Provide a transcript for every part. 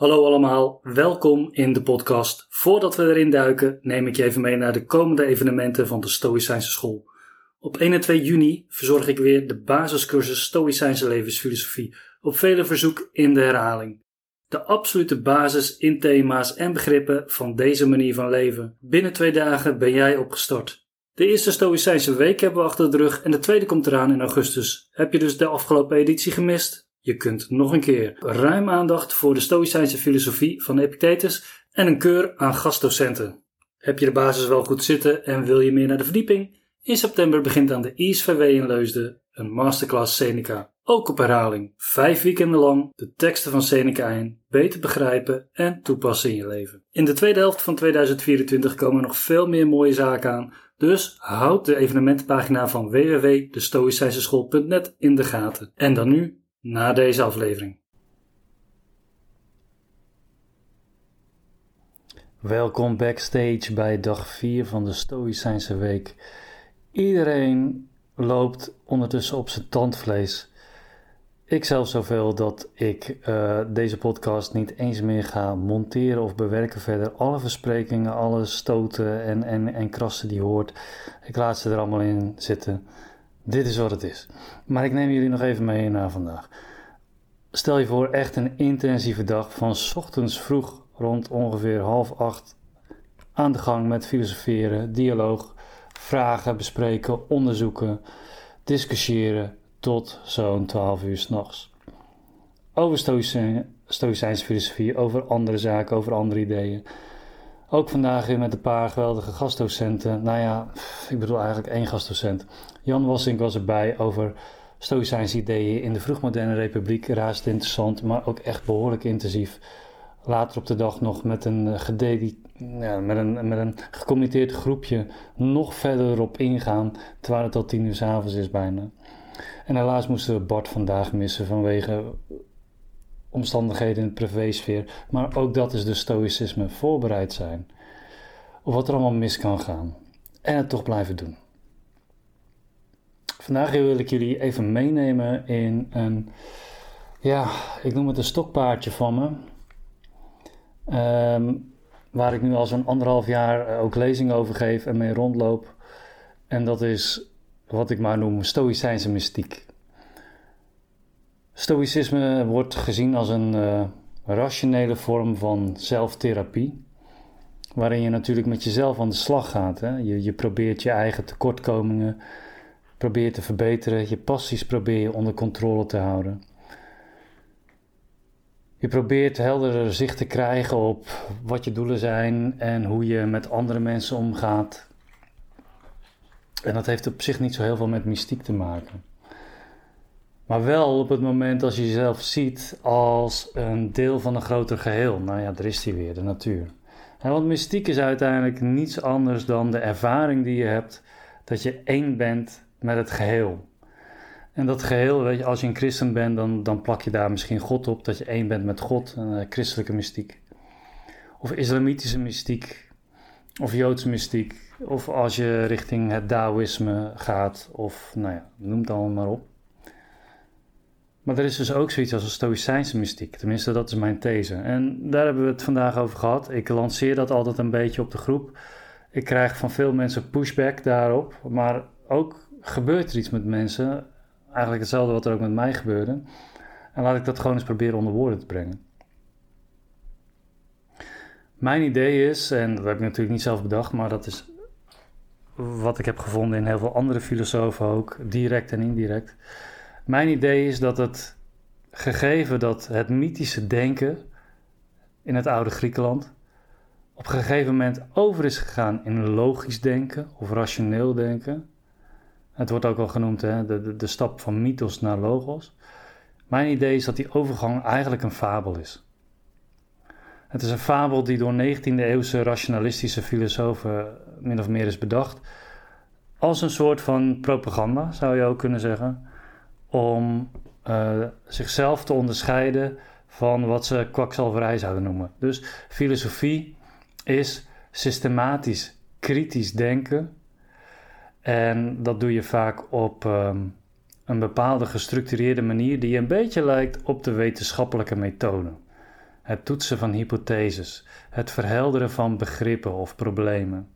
Hallo allemaal, welkom in de podcast. Voordat we erin duiken, neem ik je even mee naar de komende evenementen van de Stoïcijnse School. Op 1 en 2 juni verzorg ik weer de basiscursus Stoïcijnse levensfilosofie, op vele verzoek in de herhaling. De absolute basis in thema's en begrippen van deze manier van leven. Binnen twee dagen ben jij opgestart. De eerste Stoïcijnse week hebben we achter de rug en de tweede komt eraan in augustus. Heb je dus de afgelopen editie gemist? Je kunt nog een keer ruim aandacht voor de Stoïcijnse filosofie van Epictetus en een keur aan gastdocenten. Heb je de basis wel goed zitten en wil je meer naar de verdieping? In september begint aan de ISVW in Leusden een masterclass Seneca. Ook op herhaling. Vijf weekenden lang de teksten van Seneca in, beter begrijpen en toepassen in je leven. In de tweede helft van 2024 komen nog veel meer mooie zaken aan, dus houd de evenementenpagina van www.destoïcijnseschool.net in de gaten. En dan nu na deze aflevering. Welkom backstage bij dag 4 van de Stoïcijnse week. Iedereen loopt ondertussen op zijn tandvlees. Ik zelf zoveel dat ik uh, deze podcast niet eens meer ga monteren of bewerken verder. Alle versprekingen, alle stoten en, en, en krassen die hoort, ik laat ze er allemaal in zitten. Dit is wat het is. Maar ik neem jullie nog even mee naar vandaag. Stel je voor echt een intensieve dag van ochtends vroeg rond ongeveer half acht aan de gang met filosoferen, dialoog, vragen bespreken, onderzoeken, discussiëren tot zo'n 12 uur s'nachts. Over Stoïcijnse filosofie, over andere zaken, over andere ideeën. Ook vandaag weer met een paar geweldige gastdocenten. Nou ja, ik bedoel eigenlijk één gastdocent. Jan Wassink was erbij over Stoïcijnse ideeën in de vroegmoderne republiek. Raast interessant, maar ook echt behoorlijk intensief. Later op de dag nog met een, uh, ja, met een, met een groepje nog verder erop ingaan, terwijl het al tien uur s avonds is bijna. En helaas moesten we Bart vandaag missen vanwege omstandigheden in de privésfeer. Maar ook dat is de stoïcisme, voorbereid zijn. Op wat er allemaal mis kan gaan. En het toch blijven doen. Vandaag wil ik jullie even meenemen in een, ja, ik noem het een stokpaardje van me. Ehm, waar ik nu al zo'n anderhalf jaar ook lezingen over geef en mee rondloop. En dat is wat ik maar noem stoïcijnse mystiek. Stoïcisme wordt gezien als een uh, rationele vorm van zelftherapie, waarin je natuurlijk met jezelf aan de slag gaat. Hè? Je, je probeert je eigen tekortkomingen probeert te verbeteren, je passies probeer je onder controle te houden. Je probeert helderder zicht te krijgen op wat je doelen zijn en hoe je met andere mensen omgaat. En dat heeft op zich niet zo heel veel met mystiek te maken. Maar wel op het moment als je jezelf ziet als een deel van een groter geheel. Nou ja, daar is die weer, de natuur. En want mystiek is uiteindelijk niets anders dan de ervaring die je hebt dat je één bent met het geheel. En dat geheel, weet je, als je een christen bent, dan, dan plak je daar misschien God op, dat je één bent met God, een uh, christelijke mystiek. Of islamitische mystiek, of joodse mystiek, of als je richting het Taoïsme gaat, of nou ja, noem het allemaal maar op. Maar er is dus ook zoiets als een stoïcijnse mystiek. Tenminste, dat is mijn these. En daar hebben we het vandaag over gehad. Ik lanceer dat altijd een beetje op de groep. Ik krijg van veel mensen pushback daarop. Maar ook gebeurt er iets met mensen. Eigenlijk hetzelfde wat er ook met mij gebeurde. En laat ik dat gewoon eens proberen onder woorden te brengen. Mijn idee is, en dat heb ik natuurlijk niet zelf bedacht, maar dat is wat ik heb gevonden in heel veel andere filosofen ook, direct en indirect. Mijn idee is dat het gegeven dat het mythische denken in het oude Griekenland op een gegeven moment over is gegaan in logisch denken of rationeel denken. Het wordt ook wel genoemd hè, de, de, de stap van mythos naar logos. Mijn idee is dat die overgang eigenlijk een fabel is. Het is een fabel die door 19e-eeuwse rationalistische filosofen min of meer is bedacht. Als een soort van propaganda, zou je ook kunnen zeggen. Om uh, zichzelf te onderscheiden van wat ze kwakzalverij zouden noemen. Dus filosofie is systematisch kritisch denken en dat doe je vaak op um, een bepaalde gestructureerde manier die een beetje lijkt op de wetenschappelijke methode. het toetsen van hypotheses, het verhelderen van begrippen of problemen.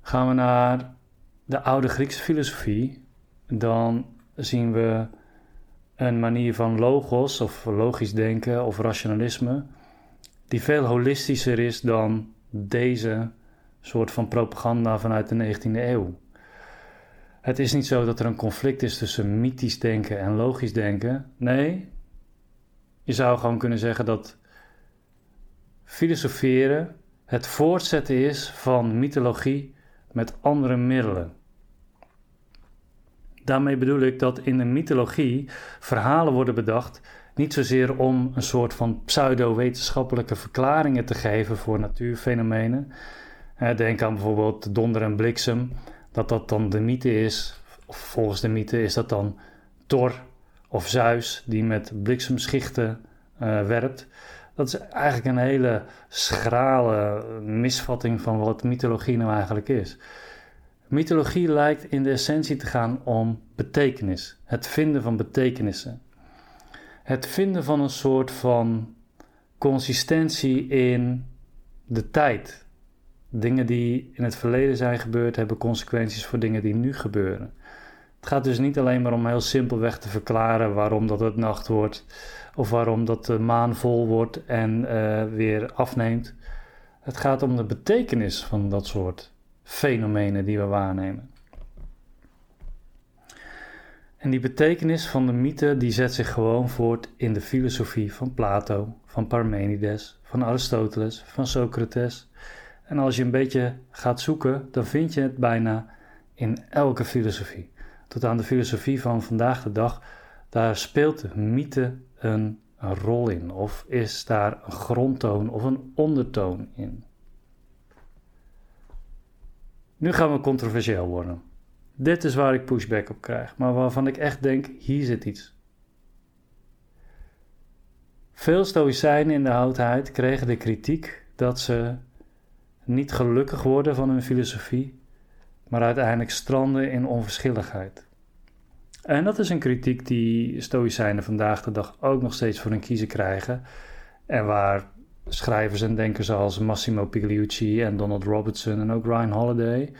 Gaan we naar de oude Griekse filosofie, dan zien we een manier van logos of logisch denken of rationalisme, die veel holistischer is dan deze soort van propaganda vanuit de 19e eeuw. Het is niet zo dat er een conflict is tussen mythisch denken en logisch denken. Nee, je zou gewoon kunnen zeggen dat filosoferen het voortzetten is van mythologie met andere middelen. Daarmee bedoel ik dat in de mythologie verhalen worden bedacht niet zozeer om een soort van pseudo-wetenschappelijke verklaringen te geven voor natuurfenomenen. Denk aan bijvoorbeeld donder en bliksem, dat dat dan de mythe is. Of volgens de mythe is dat dan Thor of Zeus die met bliksemschichten uh, werpt. Dat is eigenlijk een hele schrale misvatting van wat mythologie nou eigenlijk is. Mythologie lijkt in de essentie te gaan om betekenis, het vinden van betekenissen. Het vinden van een soort van consistentie in de tijd. Dingen die in het verleden zijn gebeurd hebben consequenties voor dingen die nu gebeuren. Het gaat dus niet alleen maar om heel simpelweg te verklaren waarom dat het nacht wordt of waarom dat de maan vol wordt en uh, weer afneemt. Het gaat om de betekenis van dat soort fenomenen die we waarnemen. En die betekenis van de mythe die zet zich gewoon voort in de filosofie van Plato, van Parmenides, van Aristoteles, van Socrates. En als je een beetje gaat zoeken, dan vind je het bijna in elke filosofie. Tot aan de filosofie van vandaag de dag, daar speelt de mythe een, een rol in. Of is daar een grondtoon of een ondertoon in. Nu gaan we controversieel worden. Dit is waar ik pushback op krijg, maar waarvan ik echt denk: hier zit iets. Veel stoïcijnen in de oudheid kregen de kritiek dat ze niet gelukkig worden van hun filosofie, maar uiteindelijk stranden in onverschilligheid. En dat is een kritiek die stoïcijnen vandaag de dag ook nog steeds voor hun kiezen krijgen. En waar schrijvers en denkers als Massimo Pigliucci en Donald Robertson en ook Ryan Holiday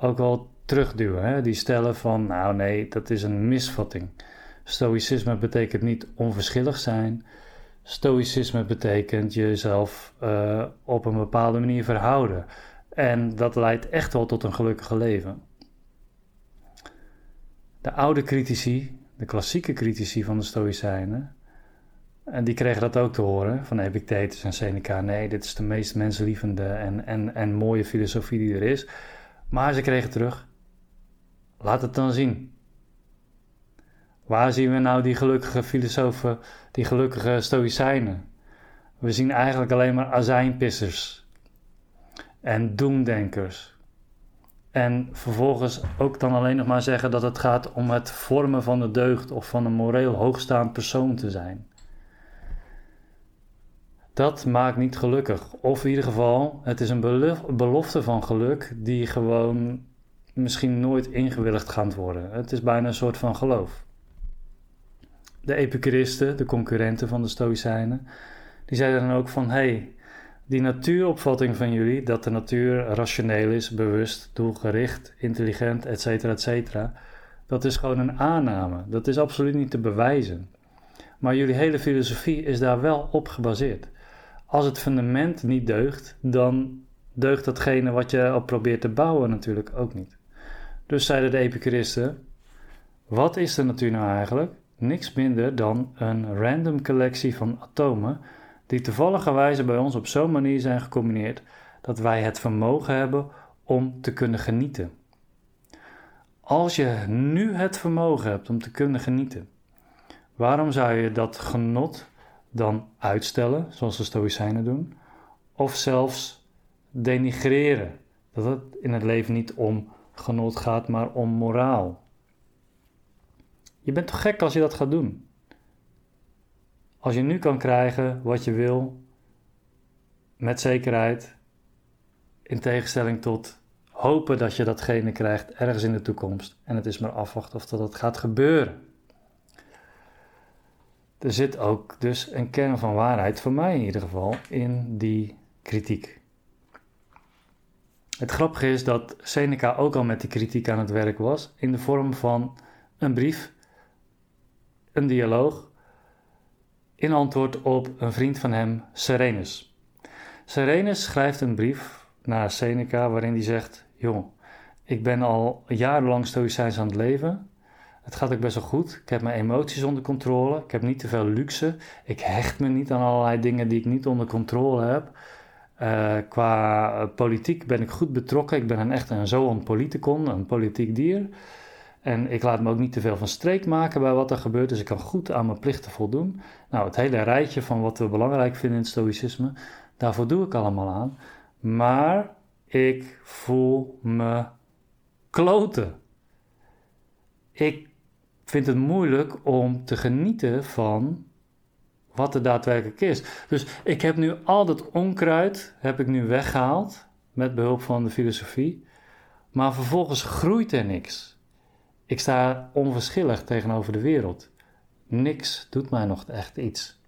ook wel terugduwen. Hè? Die stellen van, nou nee, dat is een misvatting. Stoïcisme betekent niet onverschillig zijn. Stoïcisme betekent jezelf uh, op een bepaalde manier verhouden. En dat leidt echt wel tot een gelukkige leven. De oude critici, de klassieke critici van de Stoïcijnen, en die kregen dat ook te horen van Epictetus en Seneca. Nee, dit is de meest menslievende en, en, en mooie filosofie die er is. Maar ze kregen terug, laat het dan zien. Waar zien we nou die gelukkige filosofen, die gelukkige stoïcijnen? We zien eigenlijk alleen maar azijnpissers en doemdenkers. En vervolgens ook dan alleen nog maar zeggen dat het gaat om het vormen van de deugd of van een moreel hoogstaand persoon te zijn. Dat maakt niet gelukkig. Of in ieder geval, het is een belofte van geluk die gewoon misschien nooit ingewilligd gaat worden. Het is bijna een soort van geloof. De epicuristen, de concurrenten van de Stoïcijnen, die zeiden dan ook van... hey, die natuuropvatting van jullie, dat de natuur rationeel is, bewust, doelgericht, intelligent, etc., etc., dat is gewoon een aanname. Dat is absoluut niet te bewijzen. Maar jullie hele filosofie is daar wel op gebaseerd. Als het fundament niet deugt, dan deugt datgene wat je op probeert te bouwen natuurlijk ook niet. Dus zeiden de epicuristen: wat is de natuur nou eigenlijk? Niks minder dan een random collectie van atomen die toevalligerwijze bij ons op zo'n manier zijn gecombineerd dat wij het vermogen hebben om te kunnen genieten. Als je nu het vermogen hebt om te kunnen genieten, waarom zou je dat genot dan uitstellen, zoals de Stoïcijnen doen, of zelfs denigreren? Dat het in het leven niet om genot gaat, maar om moraal. Je bent toch gek als je dat gaat doen? Als je nu kan krijgen wat je wil, met zekerheid, in tegenstelling tot hopen dat je datgene krijgt ergens in de toekomst en het is maar afwachten of dat het gaat gebeuren. Er zit ook dus een kern van waarheid, voor mij in ieder geval, in die kritiek. Het grappige is dat Seneca ook al met die kritiek aan het werk was, in de vorm van een brief, een dialoog, in antwoord op een vriend van hem, Serenus. Serenus schrijft een brief naar Seneca waarin hij zegt: Joh, ik ben al jarenlang stoïcijns aan het leven. Het gaat ook best wel goed. Ik heb mijn emoties onder controle. Ik heb niet te veel luxe. Ik hecht me niet aan allerlei dingen die ik niet onder controle heb. Uh, qua politiek ben ik goed betrokken. Ik ben een echt een zoon politicon, een politiek dier. En ik laat me ook niet te veel van streek maken bij wat er gebeurt. Dus ik kan goed aan mijn plichten voldoen. Nou, het hele rijtje van wat we belangrijk vinden in het stoïcisme, daarvoor doe ik allemaal aan. Maar ik voel me kloten. Ik vind het moeilijk om te genieten van wat er daadwerkelijk is. Dus ik heb nu al dat onkruid heb ik nu weggehaald met behulp van de filosofie, maar vervolgens groeit er niks. Ik sta onverschillig tegenover de wereld. Niks doet mij nog echt iets.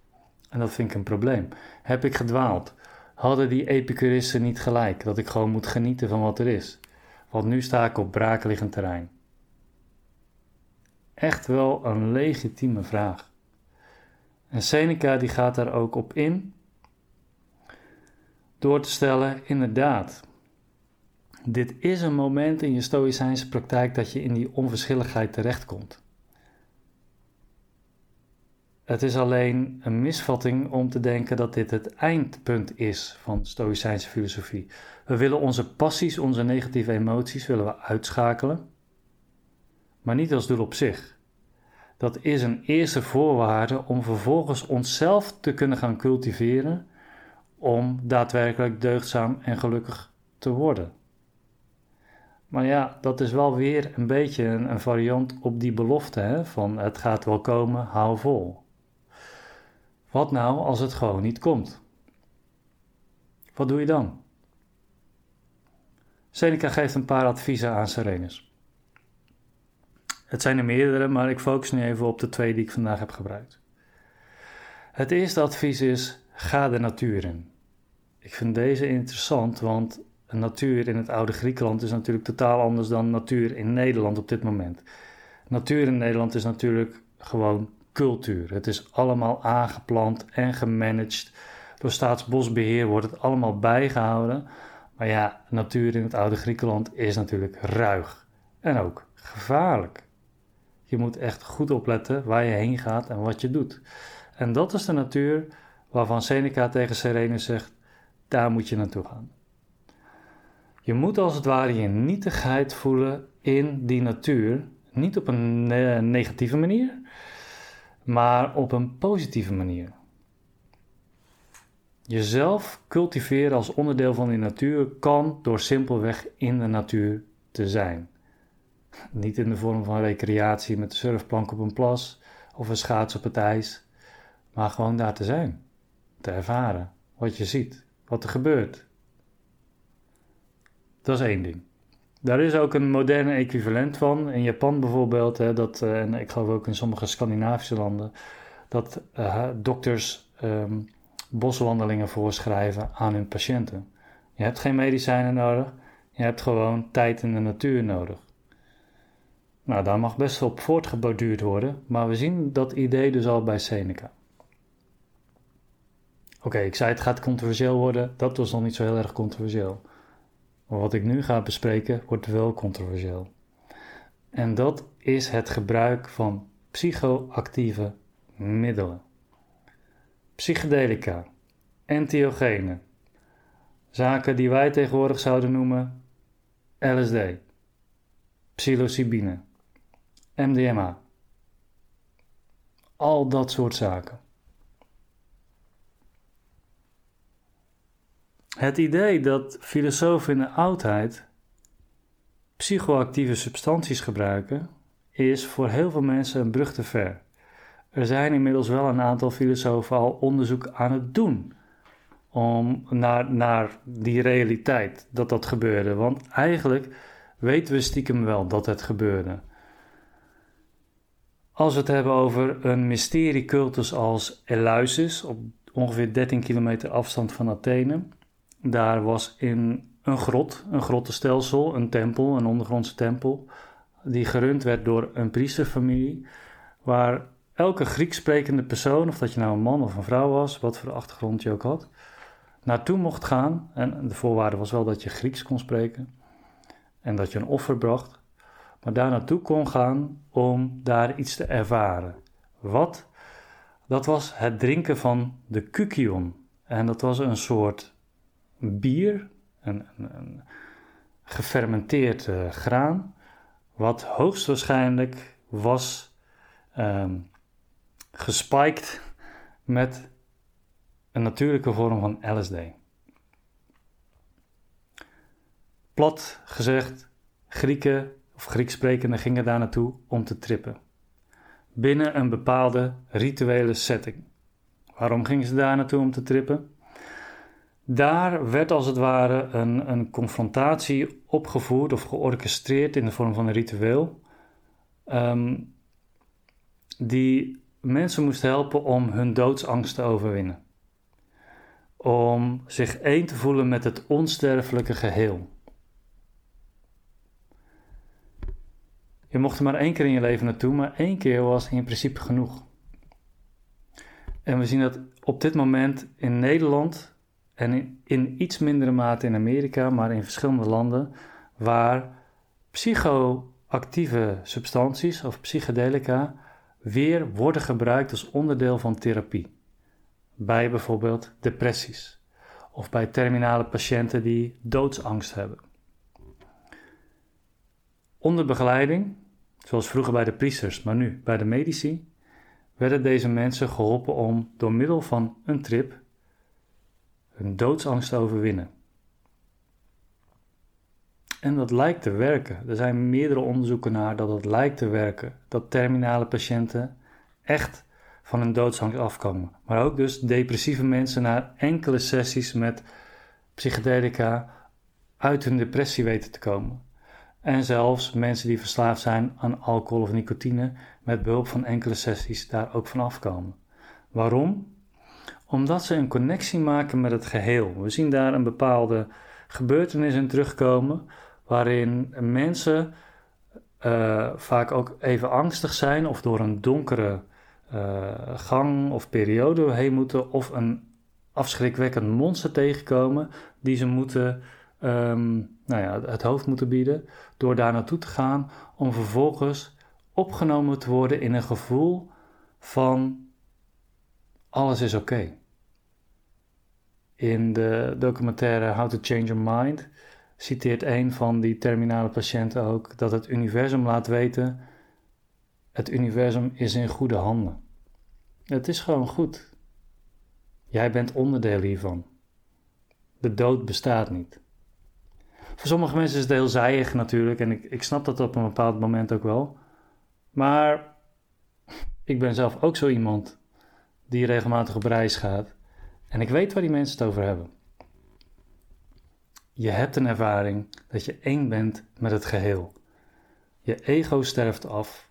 En dat vind ik een probleem. Heb ik gedwaald? Hadden die epicuristen niet gelijk dat ik gewoon moet genieten van wat er is? Want nu sta ik op braakliggend terrein. Echt wel een legitieme vraag. En Seneca die gaat daar ook op in door te stellen, inderdaad, dit is een moment in je stoïcijnse praktijk dat je in die onverschilligheid terechtkomt. Het is alleen een misvatting om te denken dat dit het eindpunt is van stoïcijnse filosofie. We willen onze passies, onze negatieve emoties willen we uitschakelen, maar niet als doel op zich. Dat is een eerste voorwaarde om vervolgens onszelf te kunnen gaan cultiveren om daadwerkelijk deugdzaam en gelukkig te worden. Maar ja, dat is wel weer een beetje een, variant op die belofte hè, van het gaat wel komen, hou vol. Wat nou als het gewoon niet komt? Wat doe je dan? Seneca geeft een paar adviezen aan Serenus. Het zijn er meerdere, maar ik focus nu even op de twee die ik vandaag heb gebruikt. Het eerste advies is: ga de natuur in. Ik vind deze interessant, want natuur in het oude Griekenland is natuurlijk totaal anders dan natuur in Nederland op dit moment. Natuur in Nederland is natuurlijk gewoon cultuur. Het is allemaal aangeplant en gemanaged. Door staatsbosbeheer wordt het allemaal bijgehouden. Maar ja, natuur in het oude Griekenland is natuurlijk ruig en ook gevaarlijk. Je moet echt goed opletten waar je heen gaat en wat je doet. En dat is de natuur waarvan Seneca tegen Serenus zegt: daar moet je naartoe gaan. Je moet als het ware je nietigheid voelen in die natuur. Niet op een negatieve manier, maar op een positieve manier. Jezelf cultiveren als onderdeel van die natuur kan door simpelweg in de natuur te zijn. Niet in de vorm van recreatie met een surfplank op een plas of een schaats op het ijs, maar gewoon daar te zijn, te ervaren wat je ziet, wat er gebeurt. Dat is één ding. Daar is ook een moderne equivalent van. In Japan bijvoorbeeld, hè, dat, eh, en ik geloof ook in sommige Scandinavische landen, dat uh, dokters um, boswandelingen voorschrijven aan hun patiënten. Je hebt geen medicijnen nodig, je hebt gewoon tijd in de natuur nodig. Nou, daar mag best op voortgeborduurd worden, maar we zien dat idee dus al bij Seneca. Oké, ik zei het gaat controversieel worden, dat was nog niet zo heel erg controversieel. Maar wat ik nu ga bespreken wordt wel controversieel. En dat is het gebruik van psychoactieve middelen. Psychedelica, entheogenen, zaken die wij tegenwoordig zouden noemen LSD, psilocybine. MDMA. Al dat soort zaken. Het idee dat filosofen in de oudheid psychoactieve substanties gebruiken, is voor heel veel mensen een brug te ver. Er zijn inmiddels wel een aantal filosofen al onderzoek aan het doen om naar, naar die realiteit dat dat gebeurde. Want eigenlijk weten we stiekem wel dat het gebeurde. Als we het hebben over een mysteriecultus als Eleusis, op ongeveer 13 kilometer afstand van Athene. Daar was in een grot, een grottenstelsel, een tempel, een ondergrondse tempel, die gerund werd door een priesterfamilie, waar elke Grieks sprekende persoon, of dat je nou een man of een vrouw was, wat voor achtergrond je ook had, naartoe mocht gaan. En de voorwaarde was wel dat je Grieks kon spreken en dat je een offer bracht maar daar naartoe kon gaan om daar iets te ervaren. Wat? Dat was het drinken van de kukion. En dat was een soort bier, een, een, gefermenteerd uh, graan, wat hoogstwaarschijnlijk was um, gespiked met een natuurlijke vorm van LSD. Plat gezegd, Grieken of Grieksprekenden gingen daar naartoe om te trippen. Binnen een bepaalde rituele setting. Waarom gingen ze daar naartoe om te trippen? Daar werd als het ware een, een confrontatie opgevoerd of georchestreerd in de vorm van een ritueel. Um, die mensen moest helpen om hun doodsangst te overwinnen. Om zich één te voelen met het onsterfelijke geheel. Je mocht er maar één keer in je leven naartoe, maar één keer was in principe genoeg. En we zien dat op dit moment in Nederland en in, in iets mindere mate in Amerika, maar in verschillende landen, waar psychoactieve substanties of psychedelica weer worden gebruikt als onderdeel van therapie. Bij bijvoorbeeld depressies of bij terminale patiënten die doodsangst hebben. Onder begeleiding, zoals vroeger bij de priesters, maar nu bij de medici, werden deze mensen geholpen om door middel van een trip hun doodsangst te overwinnen. En dat lijkt te werken. Er zijn meerdere onderzoeken naar dat het lijkt te werken. Dat terminale patiënten echt van hun doodsangst afkomen. Maar ook dus depressieve mensen na enkele sessies met psychedelica uit hun depressie weten te komen. En zelfs mensen die verslaafd zijn aan alcohol of nicotine met behulp van enkele sessies daar ook van afkomen. Waarom? Omdat ze een connectie maken met het geheel. We zien daar een bepaalde gebeurtenis in terugkomen waarin mensen uh, vaak ook even angstig zijn of door een donkere uh, gang of periode heen moeten of een afschrikwekkend monster tegenkomen die ze moeten um, nou ja, het hoofd moeten bieden door daar naartoe te gaan om vervolgens opgenomen te worden in een gevoel van alles is oké. In de documentaire How to Change Your Mind citeert een van die terminale patiënten ook dat het universum laat weten: het universum is in goede handen. Het is gewoon goed. Jij bent onderdeel hiervan. De dood bestaat niet. Voor sommige mensen is het heel zijig natuurlijk en ik, ik snap dat op een bepaald moment ook wel. Maar ik ben zelf ook zo iemand die regelmatig op reis gaat en ik weet waar die mensen het over hebben. Je hebt een ervaring dat je één bent met het geheel. Je ego sterft af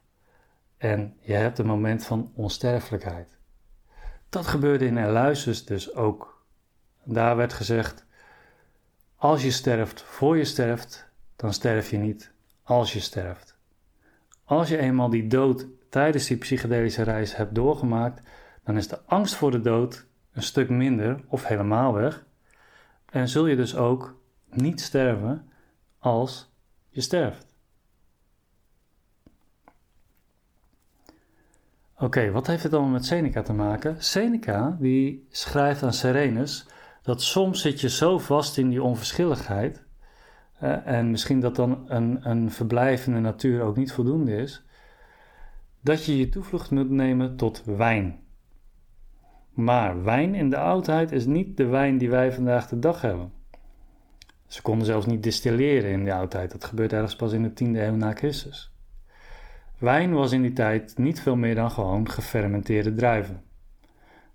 en je hebt een moment van onsterfelijkheid. Dat gebeurde in Eleusis dus ook. Daar werd gezegd: als je sterft voor je sterft, dan sterf je niet als je sterft. Als je eenmaal die dood tijdens die psychedelische reis hebt doorgemaakt, dan is de angst voor de dood een stuk minder of helemaal weg. En zul je dus ook niet sterven als je sterft. Oké, wat heeft het dan met Seneca te maken? Seneca die schrijft aan Serenus dat soms zit je zo vast in die onverschilligheid. en misschien dat dan een, een natuur ook niet voldoende is. Dat je je toevlucht moet nemen tot wijn. Maar wijn in de oudheid is niet de wijn die wij vandaag de dag hebben. Ze konden zelfs niet distilleren in de oudheid. Dat gebeurt ergens pas in de 10e eeuw na Christus. Wijn was in die tijd niet veel meer dan gewoon gefermenteerde druiven.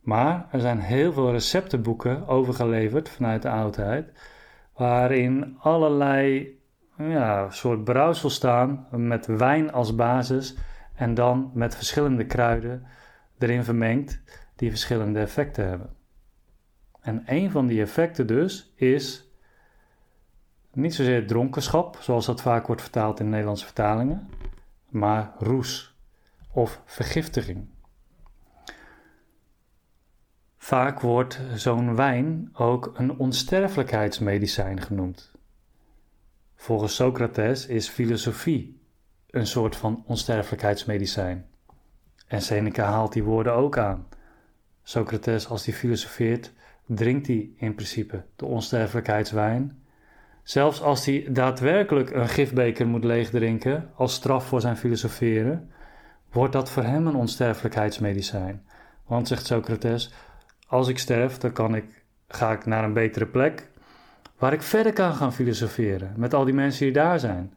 Maar er zijn heel veel receptenboeken overgeleverd vanuit de oudheid, waarin allerlei ja, soort brouwsel staan met wijn als basis en dan met verschillende kruiden erin vermengd die verschillende effecten hebben. En een van die effecten dus is niet zozeer dronkenschap, zoals dat vaak wordt vertaald in Nederlandse vertalingen, maar roes of vergiftiging. Vaak wordt zo'n wijn ook een onsterfelijkheidsmedicijn genoemd. Volgens Socrates is filosofie een soort van onsterfelijkheidsmedicijn. En Seneca haalt die woorden ook aan. Socrates, als hij filosofeert, drinkt hij in principe de onsterfelijkheidswijn. Zelfs als hij daadwerkelijk een gifbeker moet leegdrinken als straf voor zijn filosoferen, wordt dat voor hem een onsterfelijkheidsmedicijn. Want, zegt Socrates, als ik sterf, dan kan ik, ga ik naar een betere plek waar ik verder kan gaan filosoferen met al die mensen die daar zijn.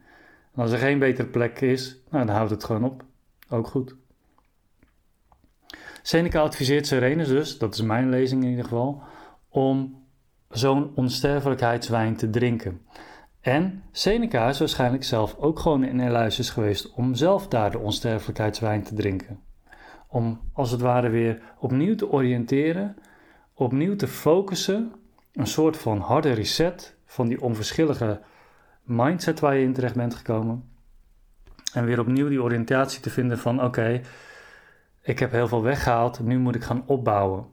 Als er geen betere plek is, nou, dan houdt het gewoon op. Ook goed. Seneca adviseert Serenus dus, dat is mijn lezing in ieder geval, om zo'n onsterfelijkheidswijn te drinken. En Seneca is waarschijnlijk zelf ook gewoon in Eleusis geweest om zelf daar de onsterfelijkheidswijn te drinken. Om als het ware weer opnieuw te oriënteren, opnieuw te focussen, een soort van harde reset van die onverschillige mindset waar je in terecht bent gekomen. En weer opnieuw die oriëntatie te vinden van oké, ik heb heel veel weggehaald, nu moet ik gaan opbouwen.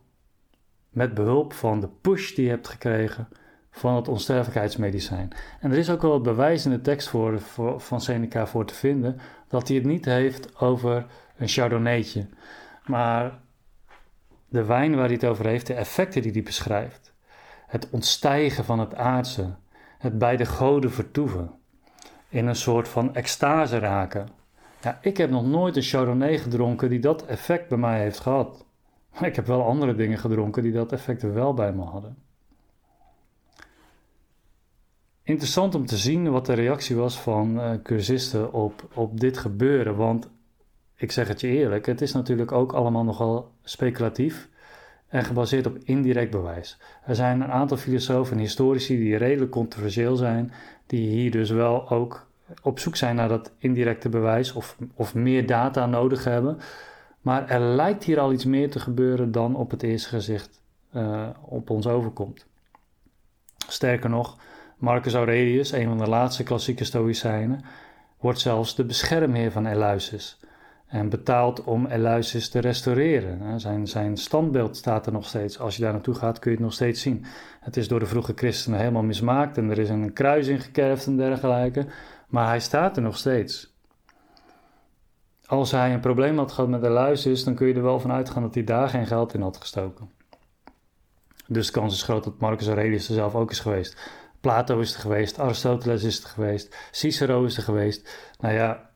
Met behulp van de push die je hebt gekregen van het onsterfelijkheidsmedicijn. En er is ook wel het bewijs in de tekst voor, voor, van Seneca voor te vinden dat hij het niet heeft over een chardonnaytje, maar de wijn waar hij het over heeft, de effecten die hij beschrijft. Het ontstijgen van het aardse, het bij de goden vertoeven, in een soort van extase raken. Ja, ik heb nog nooit een Chardonnay gedronken die dat effect bij mij heeft gehad. Maar ik heb wel andere dingen gedronken die dat effect wel bij me hadden. Interessant om te zien wat de reactie was van uh, cursisten op, op dit gebeuren. Want ik zeg het je eerlijk, het is natuurlijk ook allemaal nogal speculatief en gebaseerd op indirect bewijs. Er zijn een aantal filosofen en historici die redelijk controversieel zijn, die hier dus wel ook op zoek zijn naar dat indirecte bewijs of, of meer data nodig hebben. Maar er lijkt hier al iets meer te gebeuren dan op het eerste gezicht uh, op ons overkomt. Sterker nog, Marcus Aurelius, een van de laatste klassieke Stoïcijnen, wordt zelfs de beschermheer van Eleusis en betaalt om Eleusis te restaureren. Zijn, zijn standbeeld staat er nog steeds. Als je daar naartoe gaat, kun je het nog steeds zien. Het is door de vroege christenen helemaal mismaakt en er is een kruis ingekerfd en dergelijke. Maar hij staat er nog steeds. Als hij een probleem had gehad met Eleusis, dan kun je er wel van uitgaan dat hij daar geen geld in had gestoken. Dus de kans is groot dat Marcus Aurelius er zelf ook is geweest. Plato is er geweest, Aristoteles is er geweest, Cicero is er geweest. Nou ja,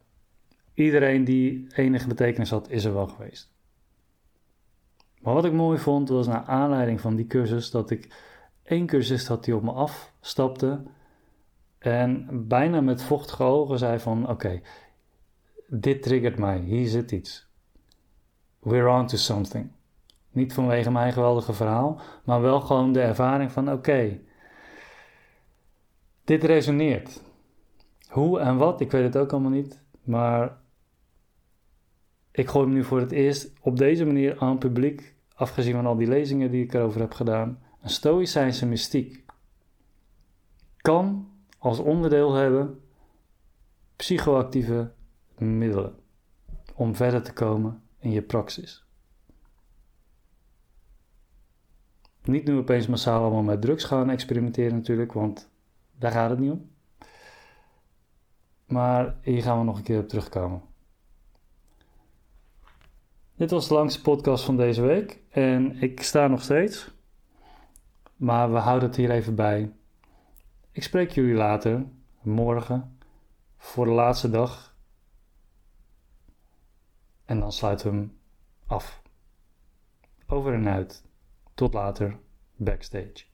iedereen die enige betekenis had, is er wel geweest. Maar wat ik mooi vond, was naar aanleiding van die cursus dat ik één cursist had die op me afstapte en bijna met vochtige ogen zei van oké, dit triggert mij, hier zit iets. We're on to something. Niet vanwege mijn geweldige verhaal, maar wel gewoon de ervaring van oké, dit resoneert. Hoe en wat, ik weet het ook allemaal niet, maar ik gooi hem nu voor het eerst op deze manier aan het publiek, afgezien van al die lezingen die ik erover heb gedaan. Een stoïcijnse mystiek kan als onderdeel hebben psychoactieve middelen om verder te komen in je praxis. Niet nu opeens massaal allemaal met drugs gaan experimenteren natuurlijk, want daar gaat het niet om. Maar hier gaan we nog een keer op terugkomen. Dit was de langste podcast van deze week en ik sta nog steeds. Maar we houden het hier even bij. Ik spreek jullie later, morgen, voor de laatste dag. En dan sluiten we hem af. Over en uit. Tot later, backstage.